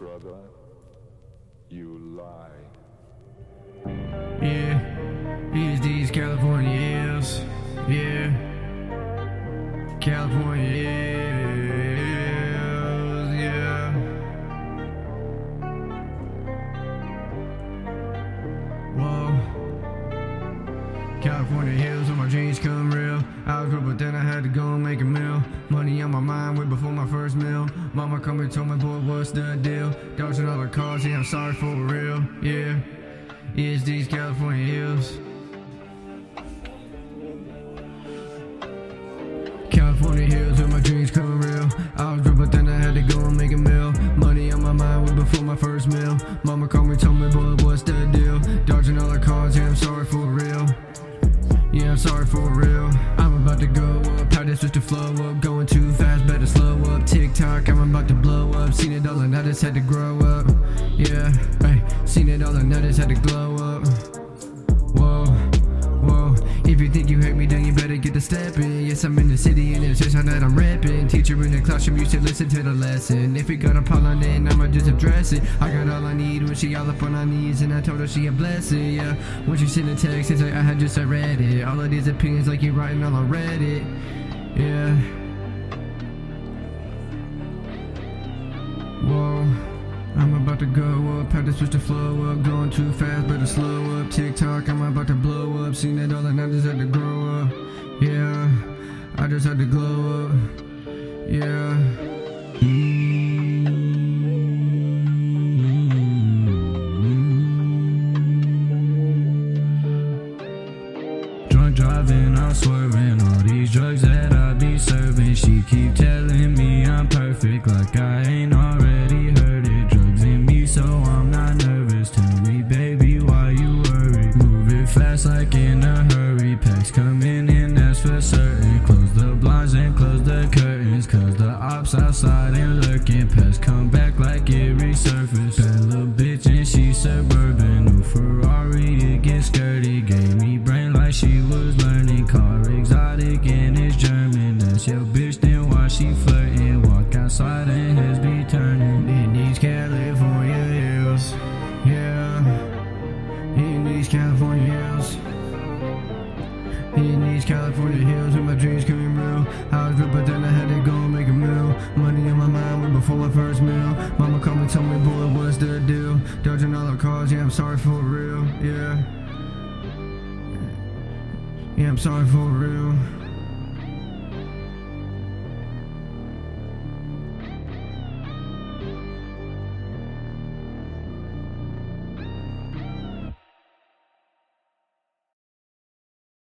brother, you lie. Yeah, these these California hills. Yeah, California hills. Yeah. Whoa. California hills where my dreams come broke, but then I had to go and make a meal. Money on my mind way before my first meal. Mama come and told me, boy, what's the deal? Dodging all the cars, yeah, I'm sorry for real. Yeah, it's these California hills. California hills where my dreams come real. I was broke, but then I had to go and make a meal. Money on my mind way before my first meal. Mama called me, told me, boy, what's the deal? Dodging all the cars, yeah, I'm sorry for real. Yeah, I'm sorry for real. About to go up, how this switch to flow up. Going too fast, better slow up. TikTok, I'm about to blow up. Seen it all and I just had to grow up. Yeah, hey, seen it all and I just had to glow up. Yes, I'm in the city and it's just how that I'm rapping. Teacher in the classroom, you should listen to the lesson. If you got a problem, then I'ma just address it. I got all I need when she all up on her knees, and I told her she a blessing. Yeah, when she sent a text, it's like I had just I read it. All of these opinions, like you writing all on Reddit. Yeah. Whoa. I'm about to go up, had to switch the flow up, going too fast, better slow up. TikTok, I'm about to blow up, seen it all and I just had to grow up. Yeah, I just had to glow up. Yeah. Drunk driving, I'm swerving. All these drugs that I be serving. She keep telling me I'm perfect, like I ain't already heard it. Drugs in me, so I'm not nervous. Tell me, baby, why you worried? Move it fast, like in a hurry. Packs coming in, that's for certain. Like it resurfaced. Bad little bitch and she suburban. New Ferrari, it gets skirty. Gave me brain like she was learning. Car exotic and it's German. That's your bitch, then why she flirting? Walk outside and heads be turning. In these California hills. California hills where my dreams came real. I was good, but then I had to go and make a meal. Money in my mind way before my first meal. Mama called me, told me, boy, what's the deal? Dodging all the cars, yeah, I'm sorry for real. Yeah. Yeah, I'm sorry for real.